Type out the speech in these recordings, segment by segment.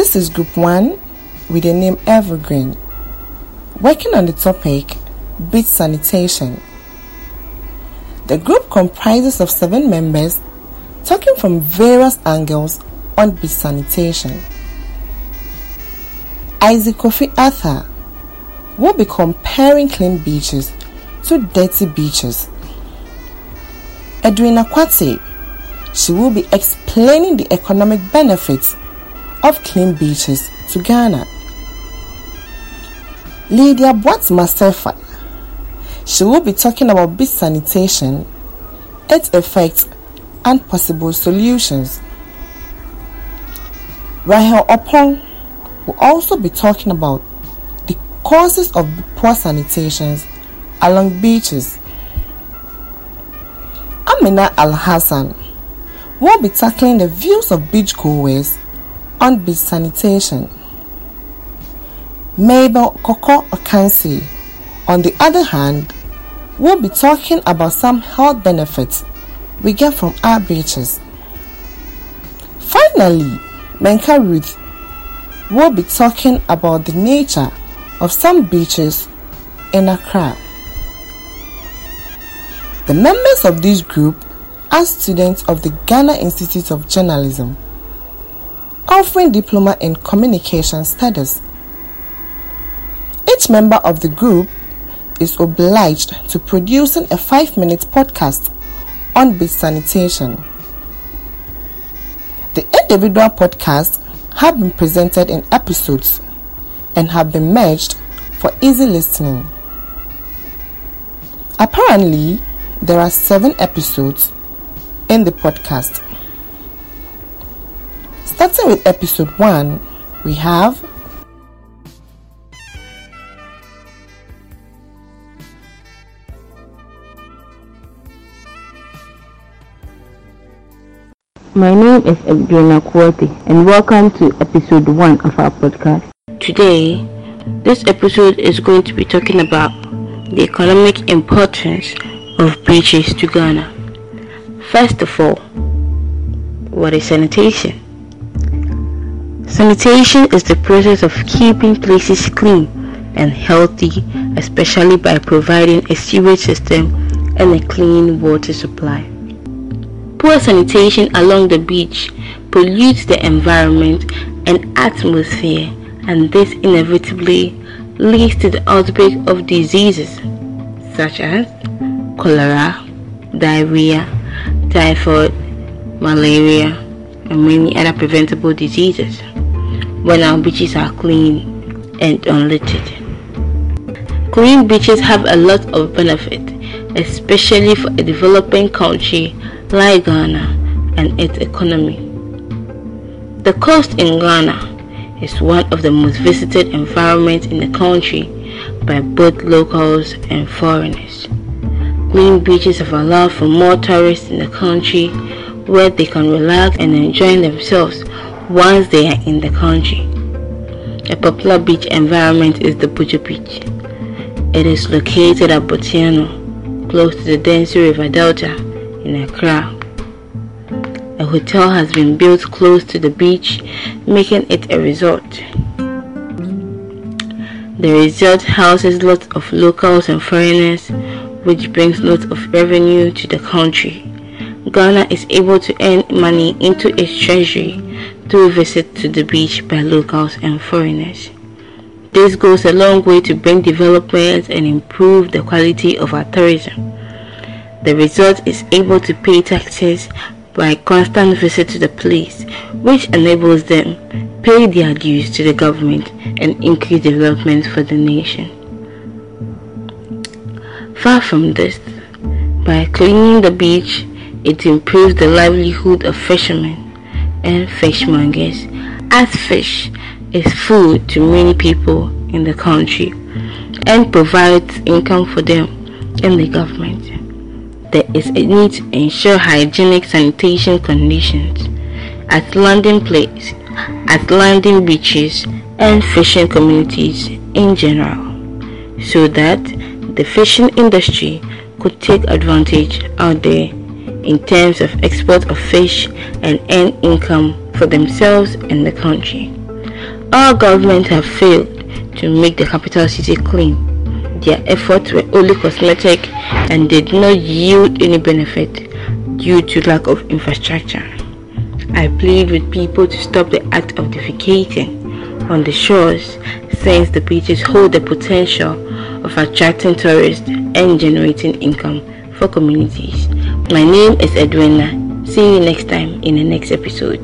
This is Group 1 with the name Evergreen, working on the topic Beach Sanitation. The group comprises of seven members talking from various angles on beach sanitation. Isaac Kofi Arthur will be comparing clean beaches to dirty beaches. Edwina Quartey, she will be explaining the economic benefits of clean beaches to Ghana. Lydia Boat she will be talking about beach sanitation, its effects, and possible solutions. Rachel Oppong will also be talking about the causes of poor sanitations along beaches. Amina Alhassan will be tackling the views of beachgoers on beach sanitation. Mabel Korkor Ocansey, on the other hand, will be talking about some health benefits we get from our beaches. Finally, Menkah Ruth will be talking about the nature of some beaches in Accra. The members of this group are students of the Ghana Institute of Journalism, offering diploma in communication studies. Each member of the group is obliged to producing a 5-minute podcast on beach sanitation. The individual podcasts have been presented in episodes and have been merged for easy listening. Apparently, there are seven episodes in the podcast. Starting with episode 1, we have My name is Edwina Quartey and welcome to episode 1 of our podcast. Today, this episode is going to be talking about the economic importance of beaches to Ghana. First of all, what is sanitation? Sanitation is the process of keeping places clean and healthy, especially by providing a sewage system and a clean water supply. Poor sanitation along the beach pollutes the environment and atmosphere and this inevitably leads to the outbreak of diseases such as cholera, diarrhea, typhoid, malaria, and many other preventable diseases when our beaches are clean and unlittered. Clean beaches have a lot of benefit, especially for a developing country like Ghana and its economy. The coast in Ghana is one of the most visited environments in the country by both locals and foreigners. Clean beaches have allowed for more tourists in the country where they can relax and enjoy themselves once they are in the country. A popular beach environment is the Bojo Beach. It is located at Bortianor, close to the Densu River Delta in Accra. A hotel has been built close to the beach, making it a resort. The resort houses lots of locals and foreigners, which brings lots of revenue to the country. Ghana is able to earn money into its treasury through visits to the beach by locals and foreigners. This goes a long way to bring development and improve the quality of our tourism. The resort is able to pay taxes by constant visit to the place, which enables them pay their dues to the government and increase development for the nation. Far from this, by cleaning the beach, it improves the livelihood of fishermen and fishmongers, as fish is food to many people in the country and provides income for them and the government there is a need to ensure hygienic sanitation conditions at landing places, at landing beaches, and fishing communities in general, so that the fishing industry could take advantage out there in terms of export of fish and earn income for themselves and the country. Our government have failed to make the capital city clean. Their efforts were only cosmetic and did not yield any benefit due to lack of infrastructure. I plead with people to stop the act of defecating on the shores since the beaches hold the potential of attracting tourists and generating income for communities. My name is Edwina. See you next time in the next episode.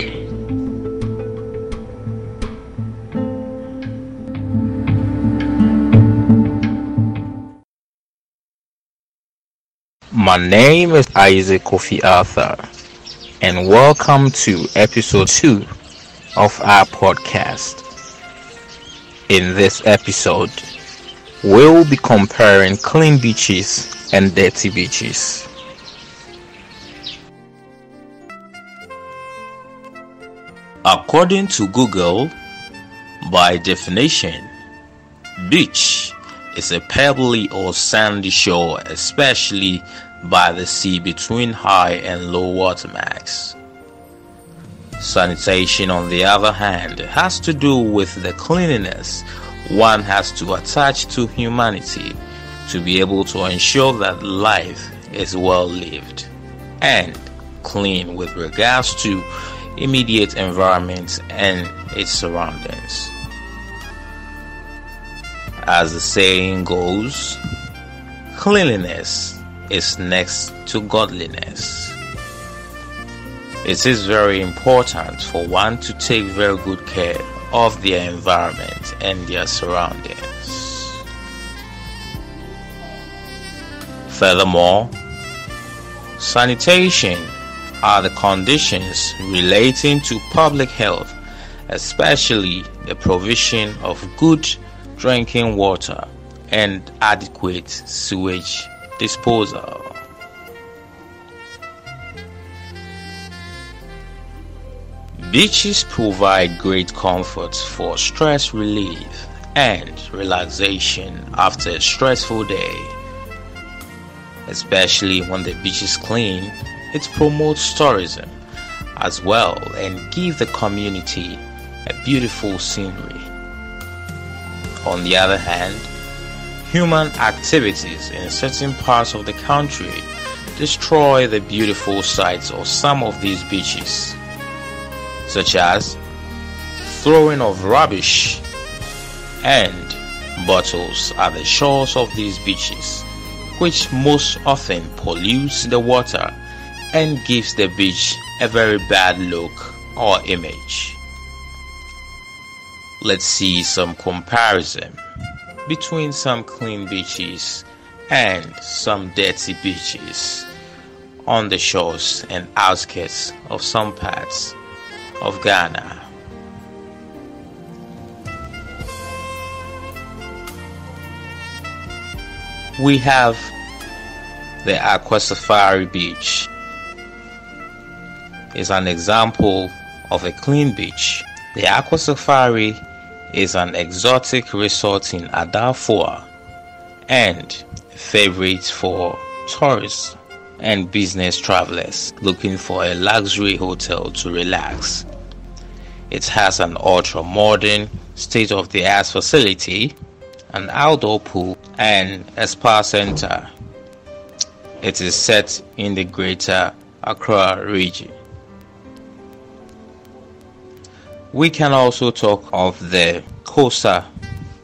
My name is Isaac Kofi Arthur, and welcome to episode 2 of our podcast. In this episode, we'll be comparing clean beaches and dirty beaches. According to Google, by definition, beach is a pebbly or sandy shore, especially by the sea between high and low water marks. Sanitation, on the other hand, has to do with the cleanliness one has to attach to humanity to be able to ensure that life is well lived and clean with regards to immediate environment and its surroundings. As the saying goes, cleanliness is next to godliness. It is very important for one to take very good care of their environment and their surroundings. Furthermore, sanitation are the conditions relating to public health, especially the provision of good drinking water and adequate sewage disposal. Beaches provide great comfort for stress relief and relaxation after a stressful day. Especially when the beach is clean, it promotes tourism as well and give the community a beautiful scenery. On the other hand, human activities in certain parts of the country destroy the beautiful sights of some of these beaches such as throwing of rubbish and bottles at the shores of these beaches, which most often pollutes the water and gives the beach a very bad look or image. Let's see some comparison between some clean beaches and some dirty beaches on the shores and outskirts of some parts of Ghana. We have the Aqua Safari Beach. Is an example of a clean beach. The Aqua Safari is an exotic resort in Ada Foah and favorite for tourists and business travelers looking for a luxury hotel to relax. It has an ultra modern, state of the art facility, an outdoor pool, and a spa center. It is set in the greater Accra region. We can also talk of the Kosa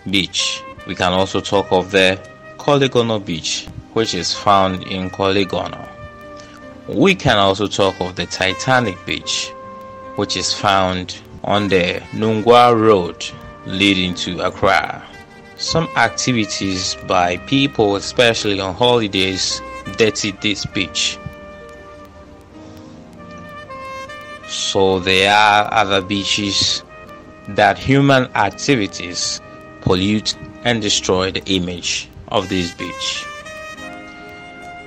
Beach. We can also talk of the Korle Beach which is found in Korle Gonno. We can also talk of the Titanic Beach, which is found on the Nungua Road leading to Accra. Some activities by people, especially on holidays, dirty this beach. So there are other beaches that human activities pollute and destroy the image of this beach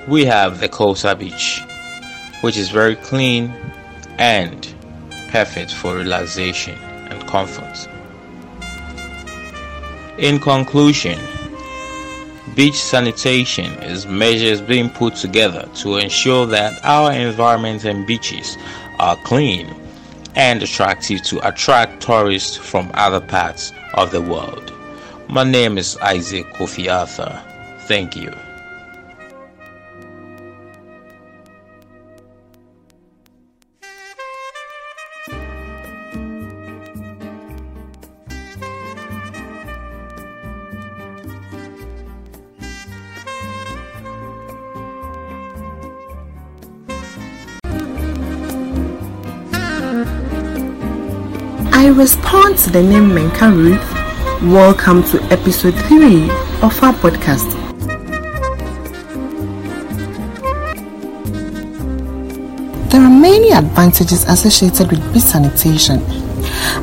we have the Kosa Beach, which is very clean and perfect for relaxation and comfort. In conclusion, beach sanitation is measures being put together to ensure that our environment and beaches are clean and attractive to attract tourists from other parts of the world. My name is Isaac Kofi Arthur. Thank you. Respond to the name Menkah Ruth. Welcome to episode 3 of our podcast. There are many advantages associated with beach sanitation.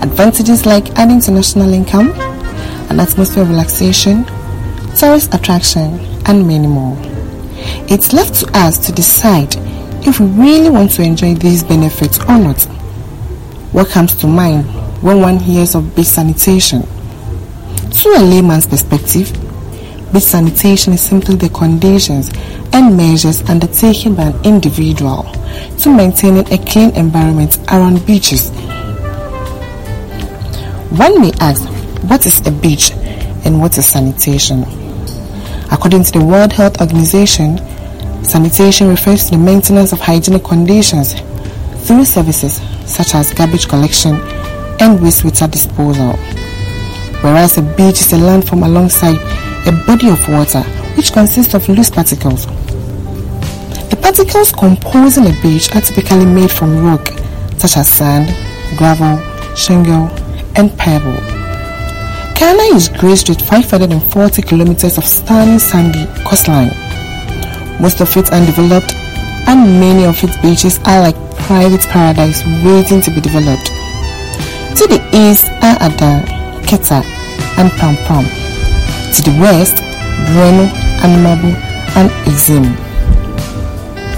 Advantages like adding to national income, an atmosphere of relaxation, tourist attraction, and many more. It's left to us to decide if we really want to enjoy these benefits or not. What comes to mind when one hears of beach sanitation? To a layman's perspective, beach sanitation is simply the conditions and measures undertaken by an individual to maintaining a clean environment around beaches. One may ask, what is a beach and what is sanitation? According to the World Health Organization, sanitation refers to the maintenance of hygienic conditions through services such as garbage collection and wastewater disposal. Whereas a beach is a landform alongside a body of water which consists of loose particles. The particles composing a beach are typically made from rock such as sand, gravel, shingle, and pebble. Ghana is graced with 540 kilometers of stunning sandy coastline. Most of it undeveloped and many of its beaches are like private paradise waiting to be developed. To the east uh, uh, are Ada, Keta, and Pram. To the west, Bueno, Anomabu, and Axim.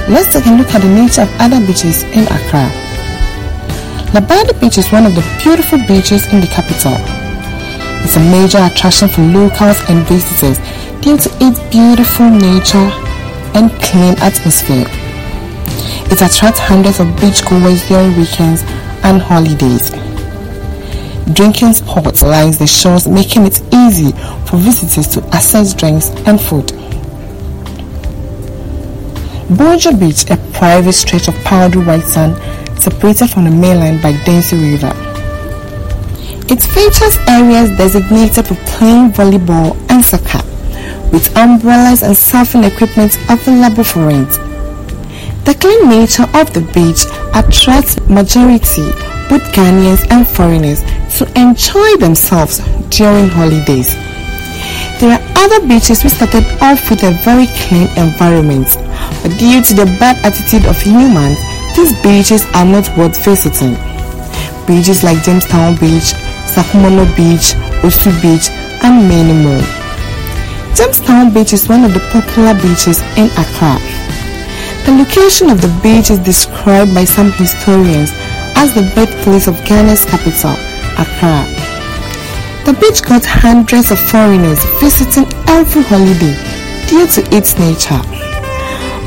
Let's take a look at the nature of other beaches in Accra. Labadi Beach is one of the beautiful beaches in the capital. It's a major attraction for locals and visitors due to its beautiful nature and clean atmosphere. It attracts hundreds of beachgoers during weekends and holidays. Drinking spots lines the shores, making it easy for visitors to access drinks and food. Bojo Beach, a private stretch of powdery white sand separated from the mainland by Densu River. It features areas designated for playing volleyball and soccer, with umbrellas and surfing equipment available for rent. The clean nature of the beach attracts majority both Ghanaians and foreigners to enjoy themselves during holidays. There are other beaches which started off with a very clean environment, but due to the bad attitude of humans, these beaches are not worth visiting. Beaches like Jamestown Beach, Sakumono Beach, Osu Beach, and many more. Jamestown Beach is one of the popular beaches in Accra. The location of the beach is described by some historians as the birthplace of Ghana's capital, Accra. The beach got hundreds of foreigners visiting every holiday due to its nature.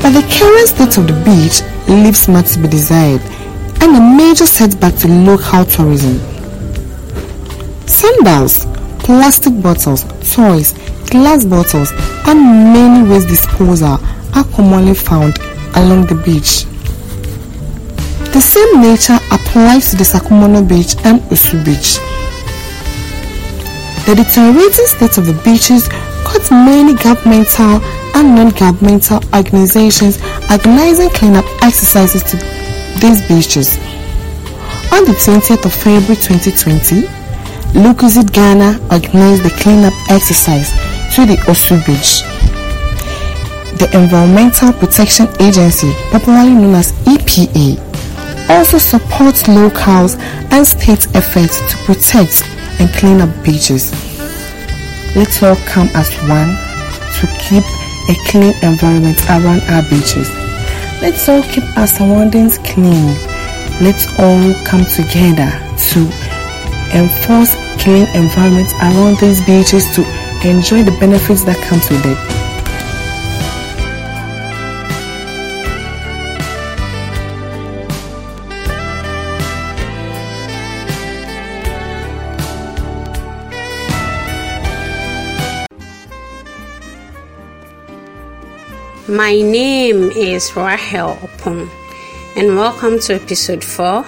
But the current state of the beach leaves much to be desired and a major setback to local tourism. Sandals, plastic bottles, toys, glass bottles, and many waste disposal are commonly found along the beach. The same nature applies to the Sakumono Beach and Osu Beach. The deteriorating state of the beaches got many governmental and non-governmental organizations organizing cleanup exercises to these beaches. On the 20th of February 2020, Lucozade Ghana organized the cleanup exercise to the Osu Beach. The Environmental Protection Agency, popularly known as EPA, also supports locals and state efforts to protect and clean up beaches. Let's all come as one to keep a clean environment around our beaches. Let's all keep our surroundings clean. Let's all come together to enforce clean environments around these beaches to enjoy the benefits that comes with it. My name is Rachel Oppong, and welcome to episode 4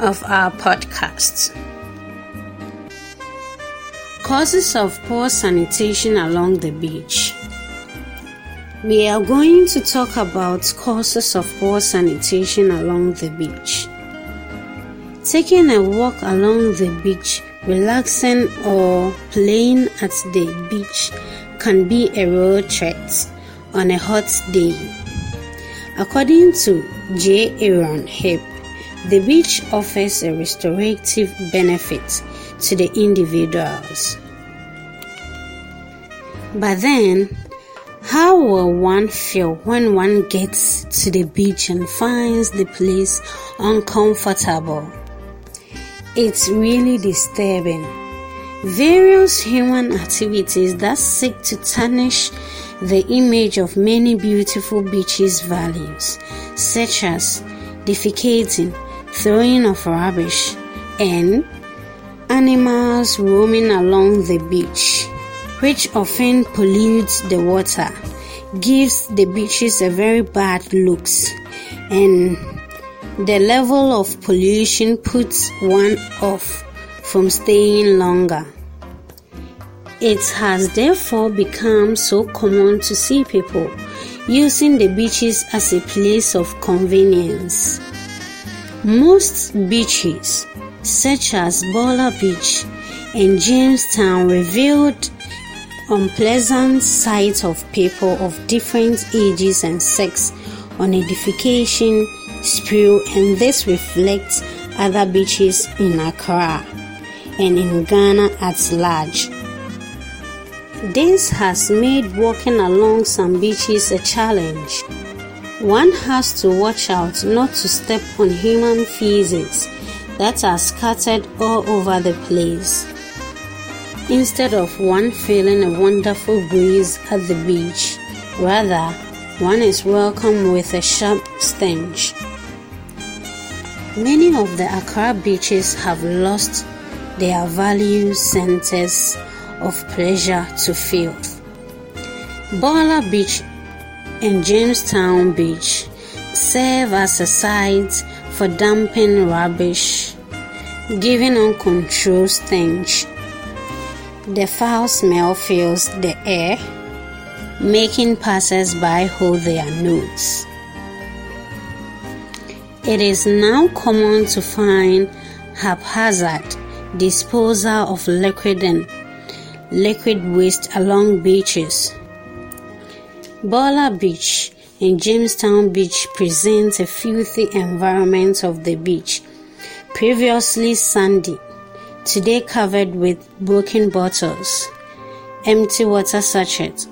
of our podcast. Causes of poor sanitation along the beach. We are going to talk about causes of poor sanitation along the beach. Taking a walk along the beach, relaxing or playing at the beach can be a real threat on a hot day. According to J. Aaron Hipp, the beach offers a restorative benefit to the individuals. But then, how will one feel when one gets to the beach and finds the place uncomfortable? It's really disturbing. Various human activities that seek to tarnish the image of many beautiful beaches values, such as defecating, throwing of rubbish, and animals roaming along the beach which often pollutes the water, gives the beaches a very bad looks, and the level of pollution puts one off from staying longer. It has therefore become so common to see people using the beaches as a place of convenience. Most beaches, such as Bola Beach and Jamestown, revealed unpleasant sights of people of different ages and sex on edification spew and this reflects other beaches in Accra and in Ghana at large. This has made walking along some beaches a challenge. One has to watch out not to step on human feces that are scattered all over the place instead of one feeling a wonderful breeze at the beach. Rather, one is welcomed with a sharp stench. Many of the Accra beaches have lost their value centers of pleasure to filth. Bola Beach and Jamestown Beach serve as a site for dumping rubbish, giving uncontrolled stench the foul smell fills the air, making passers-by hold their nose. It is now common to find haphazard disposal of liquid and liquid waste along beaches. Bola Beach and Jamestown Beach presents a filthy environment of the beach, previously sandy today covered with broken bottles, empty water sachets,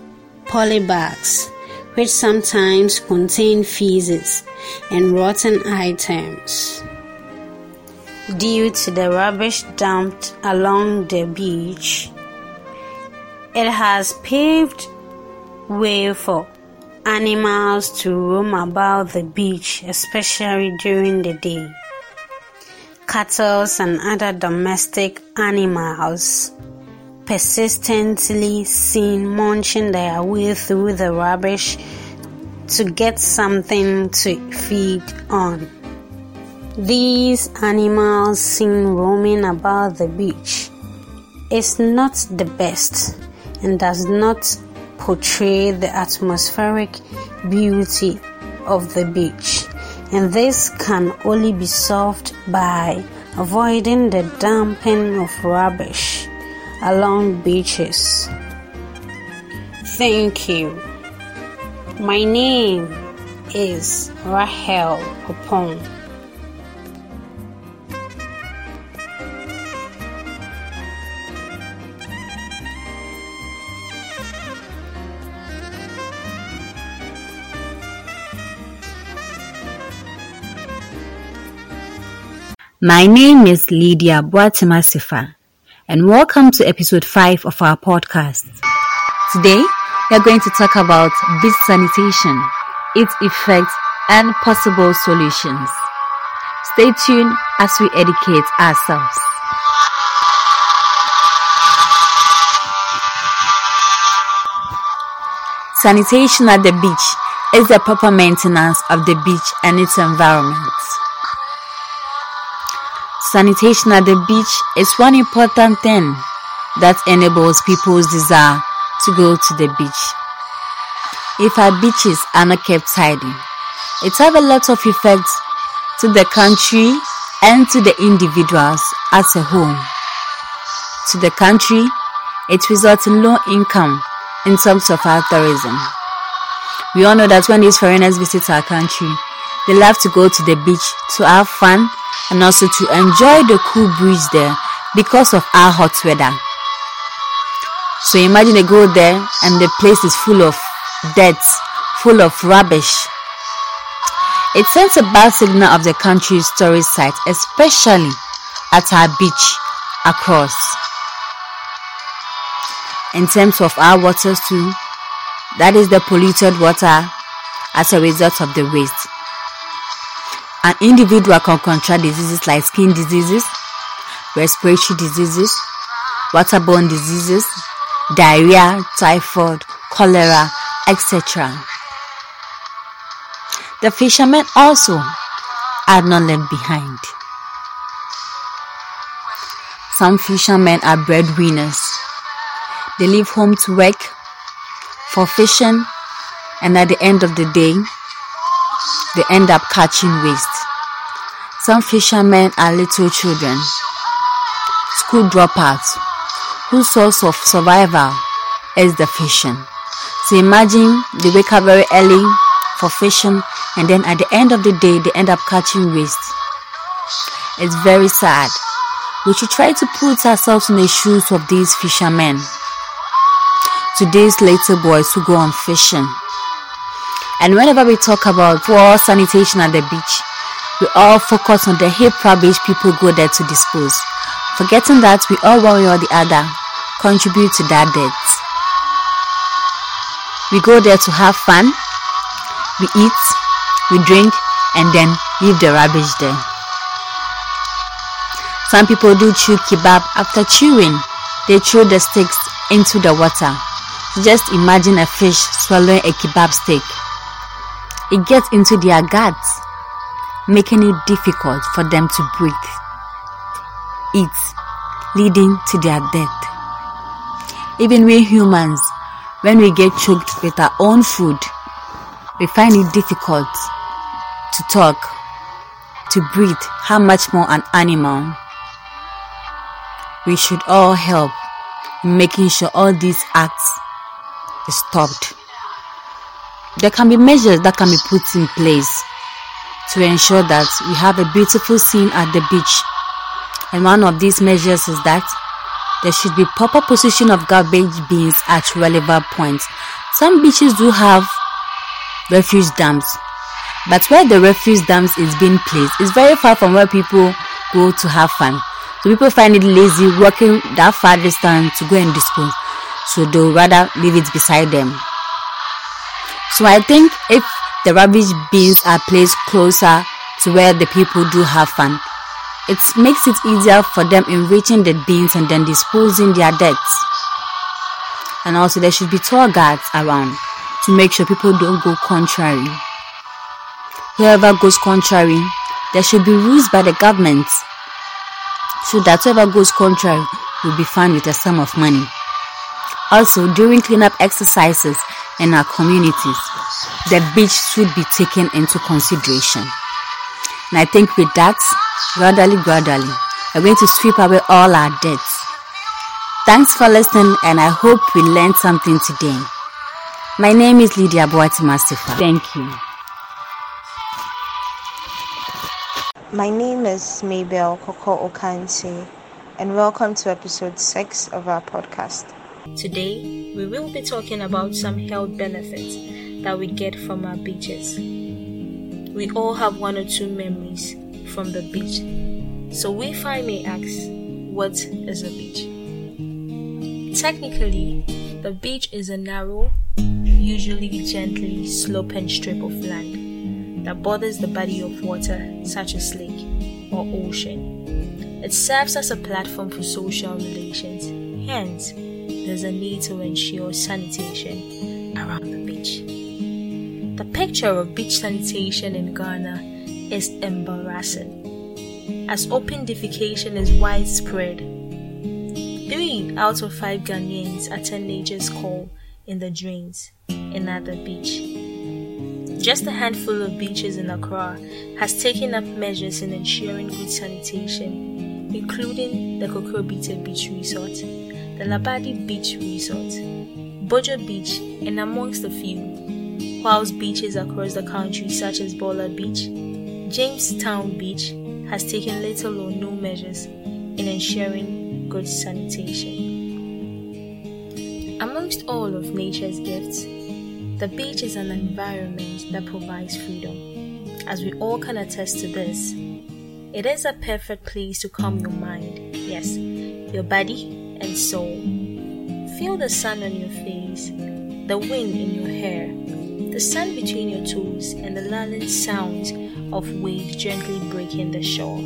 polybags, which sometimes contain feces and rotten items. Due to the rubbish dumped along the beach, it has paved way for animals to roam about the beach, especially during the day. Cattle and other domestic animals persistently seen munching their way through the rubbish to get something to feed on. These animals seen roaming about the beach. Is not the best and does not portray the atmospheric beauty of the beach and this can only be solved by avoiding the dumping of rubbish along beaches. Thank you. My name is Rachel Popon. My name is Lydia Boatemah Sefa, and welcome to episode 5 of our podcast. Today, we are going to talk about beach sanitation, its effects, and possible solutions. Stay tuned as we educate ourselves. Sanitation at the beach is the proper maintenance of the beach and its environment. Sanitation at the beach is one important thing that enables people's desire to go to the beach. If our beaches are not kept tidy, it has a lot of effects to the country and to the individuals as a whole. To the country, it results in low income in terms of our tourism. We all know that when these foreigners visit our country, they love to go to the beach to have fun and also to enjoy the cool breeze there because of our hot weather. So imagine they go there and the place is full of dirt, full of rubbish. It sends a bad signal of the country's tourist site, especially at our beach across. In terms of our waters too, that is the polluted water as a result of the waste. An individual can contract diseases like skin diseases, respiratory diseases, waterborne diseases, diarrhea, typhoid, cholera, etc. The fishermen also are not left behind. Some fishermen are breadwinners. They leave home to work for fishing, and at the end of the day, they end up catching waste. Some fishermen are little children, school dropouts, whose source of survival is the fishing. So imagine they wake up very early for fishing and then at the end of the day they end up catching waste. It's very sad. We should try to put ourselves in the shoes of these fishermen. Today's little boys who go on fishing. And whenever we talk about poor sanitation at the beach, we all focus on the heap rubbish people go there to dispose, forgetting that we all one way or the other contribute to that debt. We go there to have fun, we eat, we drink, and then leave the rubbish there. Some people do chew kebab after chewing, they throw the sticks into the water. So just imagine a fish swallowing a kebab stick. It gets into their guts, making it difficult for them to breathe, It's leading to their death. Even we humans, when we get choked with our own food, we find it difficult to talk, to breathe, how much more an animal. We should all help in making sure all these acts is stopped. There can be measures that can be put in place to ensure that we have a beautiful scene at the beach. And one of these measures is that there should be proper position of garbage bins at relevant points. Some beaches do have refuse dumps, but where the refuse dumps is being placed is very far from where people go to have fun. So people find it lazy walking that far distance to go and dispose. So they'll rather leave it beside them. So I think if the rubbish bins are placed closer to where the people do have fun, it makes it easier for them in reaching the bins and then disposing their debts. And also there should be tour guards around to make sure people don't go contrary. Whoever goes contrary, there should be rules by the government so that whoever goes contrary will be fined with a sum of money. Also, during cleanup exercises in our communities, the beach should be taken into consideration. And I think with that, gradually, gradually, we're going to sweep away all our debts. Thanks for listening, and I hope we learned something today. My name is Lydia Boatemah Sefa. Thank you. My name is Mabel Korkor Ocansey, and welcome to episode 6 of our podcast. Today, we will be talking about some health benefits that we get from our beaches. We all have one or two memories from the beach. So we finally ask, what is a beach? Technically, the beach is a narrow, usually gently sloping strip of land that borders the body of water such as lake or ocean. It serves as a platform for social relations. Hence, there's a need to ensure sanitation around the beach. The picture of beach sanitation in Ghana is embarrassing, as open defecation is widespread. Three out of five Ghanaians attend nature's call in the drains and at the beach. Just a handful of beaches in Accra has taken up measures in ensuring good sanitation, including the Kokrobite Beach Resort, the Labadi Beach Resort, Bojo Beach, and amongst a few, whilst beaches across the country such as Bola Beach, Jamestown Beach has taken little or no measures in ensuring good sanitation. Amongst all of nature's gifts, the beach is an environment that provides freedom. As we all can attest to this, it is a perfect place to calm your mind, yes, your body and soul. Feel the sun on your face, the wind in your hair, the sand between your toes, and the lulling sounds of waves gently breaking the shore.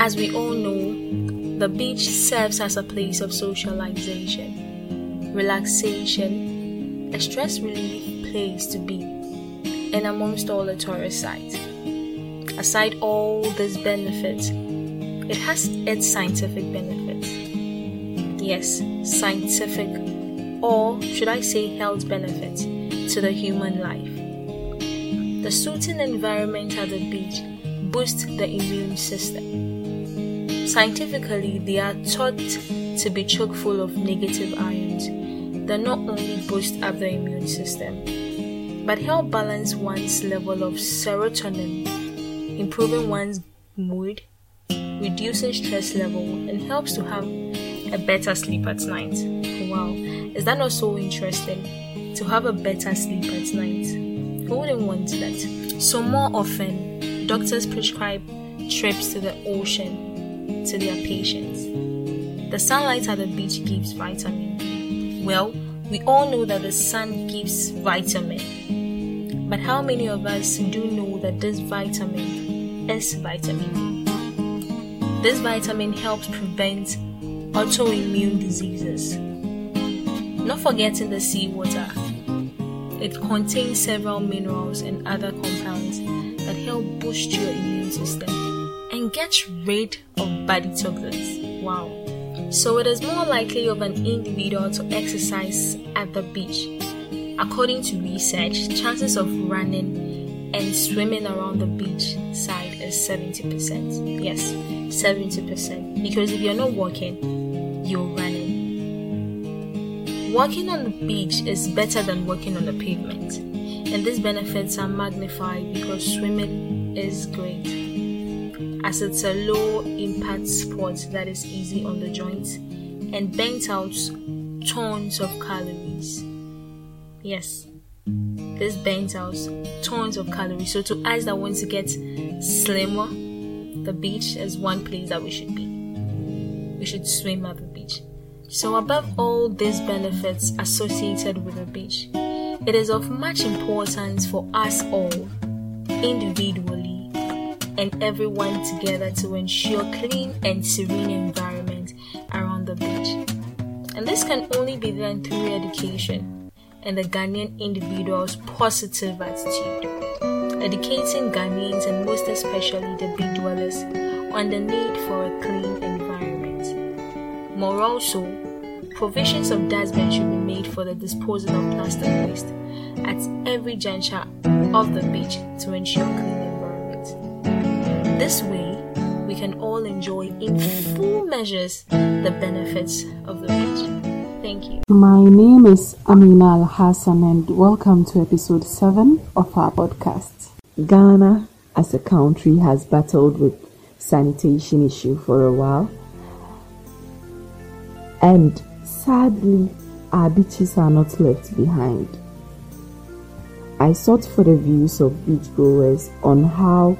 As we all know, the beach serves as a place of socialization, relaxation, a stress relief place to be, and amongst all the tourist sites. Aside all these benefits, it has its scientific benefits. Yes, scientific, or should I say health benefits to the human life. The soothing environment at the beach boosts the immune system. Scientifically, they are thought to be chock full of negative ions that not only boost up the immune system, but help balance one's level of serotonin, improving one's mood, reducing stress level, and helps to have a better sleep at night. Wow, is that not so interesting? To have a better sleep at night. Who wouldn't want that? So, more often, doctors prescribe trips to the ocean to their patients. The sunlight at the beach gives vitamin. Well, we all know that the sun gives vitamin. But how many of us do know that this vitamin is vitamin D? This vitamin helps prevent autoimmune diseases. Not forgetting the seawater. It contains several minerals and other compounds that help boost your immune system and get rid of body toxins. Wow. So it is more likely of an individual to exercise at the beach. According to research, chances of running and swimming around the beach side is 70%. Yes, 70%. Because if you're not walking, you're running. Walking on the beach is better than walking on the pavement, and these benefits are magnified because swimming is great, as it's a low impact sport that is easy on the joints and burns out tons of calories. Yes, this burns out tons of calories. So, to us that want to get slimmer, the beach is one place that we should be. We should swim at the. So, above all these benefits associated with the beach, it is of much importance for us all, individually and everyone together, to ensure clean and serene environment around the beach. And this can only be done through education and the Ghanaian individual's positive attitude, educating Ghanaians and most especially the beach dwellers on the need for a clean. More also, provisions of dustbins should be made for the disposal of plastic waste at every juncture of the beach to ensure clean environment. This way, we can all enjoy in full measures the benefits of the beach. Thank you. My name is Amina Alhassan, and welcome to episode 7 of our podcast. Ghana, as a country, has battled with sanitation issue for a while, and sadly, our beaches are not left behind. I sought for the views of beachgoers on how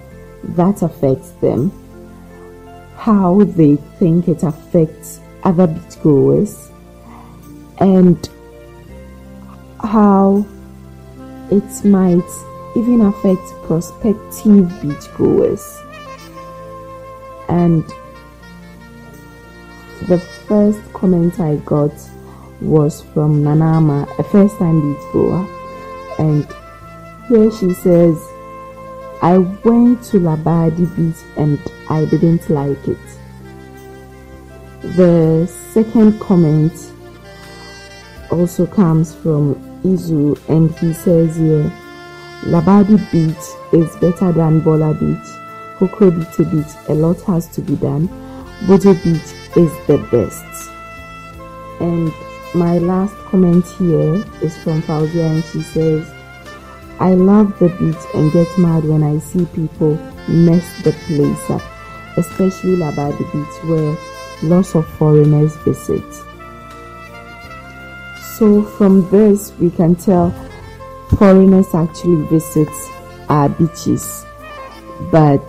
that affects them, how they think it affects other beachgoers, and how it might even affect prospective beachgoers. And the first comment I got was from Nanama, a first time beachgoer, And here she says, I went to Labadi Beach and I didn't like it. The second comment also comes from Izu and he says here, Labadi Beach is better than Bola Beach. Kokrobite Beach, a lot has to be done. Bojo Beach is the best. And my last comment here is from Fauzia and she says, I love the beach and get mad when I see people mess the place up, especially Labadi Beach where lots of foreigners visit. So from this we can tell foreigners actually visit our beaches, but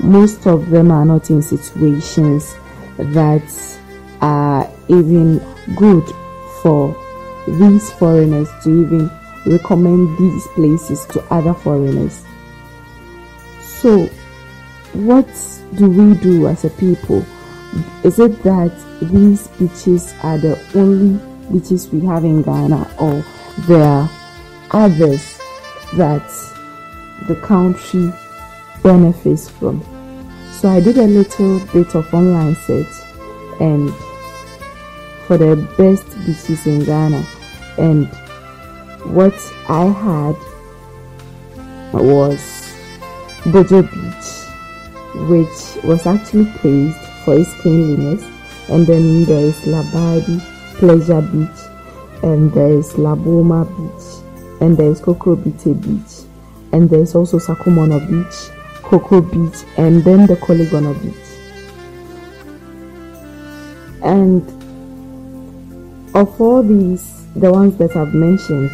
most of them are not in situations that are even good for these foreigners to even recommend these places to other foreigners. So, what do we do as a people? Is it that these beaches are the only beaches we have in Ghana, or there are others that the country benefits from? So, I did a little bit of online search and for the best beaches in Ghana and what I had was Bojo Beach, which was actually praised for its cleanliness. And then there is Labadi Pleasure Beach, and there is Laboma Beach, and there is Kokrobite Beach, and there is also Sakumono Beach, Coco Beach, and then the Koligono Beach. And of all these, the ones that I've mentioned,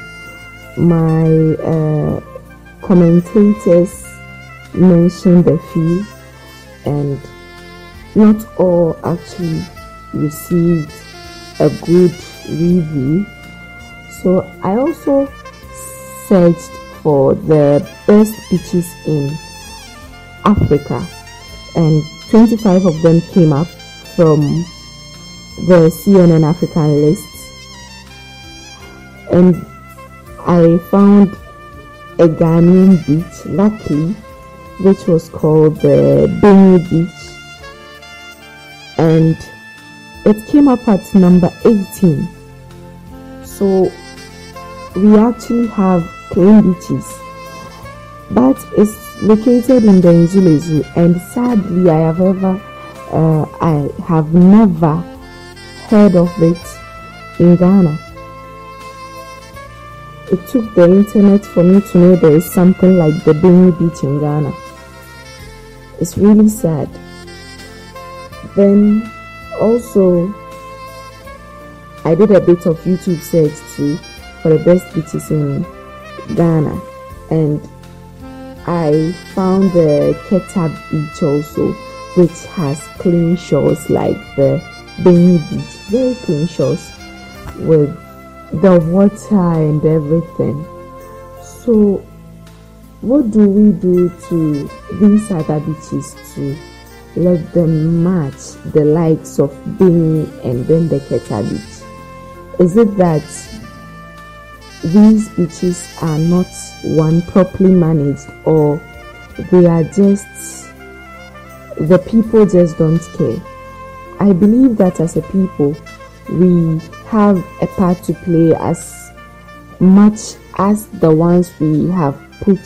my uh, commentators mentioned a few, and not all actually received a good review. So I also searched for the best beaches in Africa, and 25 of them came up from the CNN African lists. And I found a Ghanaian beach, luckily, which was called the Beyin Beach, and it came up at number 18. So we actually have clean beaches, but it's located in the Nzulezo, and sadly, I have ever, uh, I have never heard of it in Ghana it took the internet for me to know there is something like the Beyin Beach in Ghana. It's really sad. Then also, I did a bit of YouTube search too for the best beaches in Ghana, and I found the Keta Beach also, which has clean shores like the Beyin Beach, very clean shores with the water and everything. So, what do we do to these other beaches to let them match the likes of Beyin and then the Keta beach? Is it that these beaches are not one properly managed or they are just the people just don't care? I believe that as a people we have a part to play as much as the ones we have put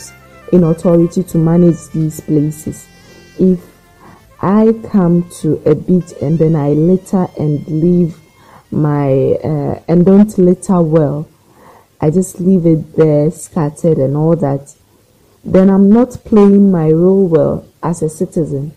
in authority to manage these places. If I come to a beach and then I litter and leave my uh, and don't litter well, I just leave it there scattered and all that, then I'm not playing my role well as a citizen.